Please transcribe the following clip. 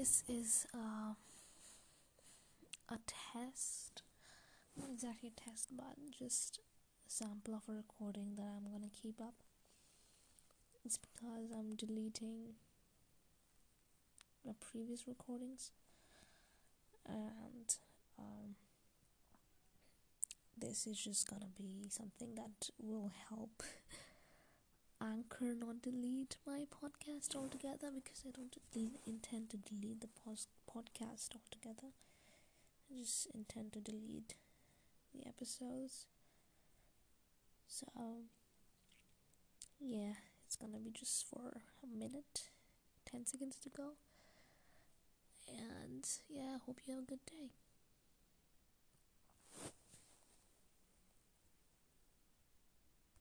this is uh, a test. Not exactly a test but just a sample of a recording that I'm gonna keep up. It's because I'm deleting my previous recordings and um, this is just gonna be something that will help Not delete my podcast altogether because I don't intend to delete the podcast altogether. I just intend to delete the episodes. So, yeah, it's gonna be just for a minute, 10 seconds to go. And yeah, hope you have a good day.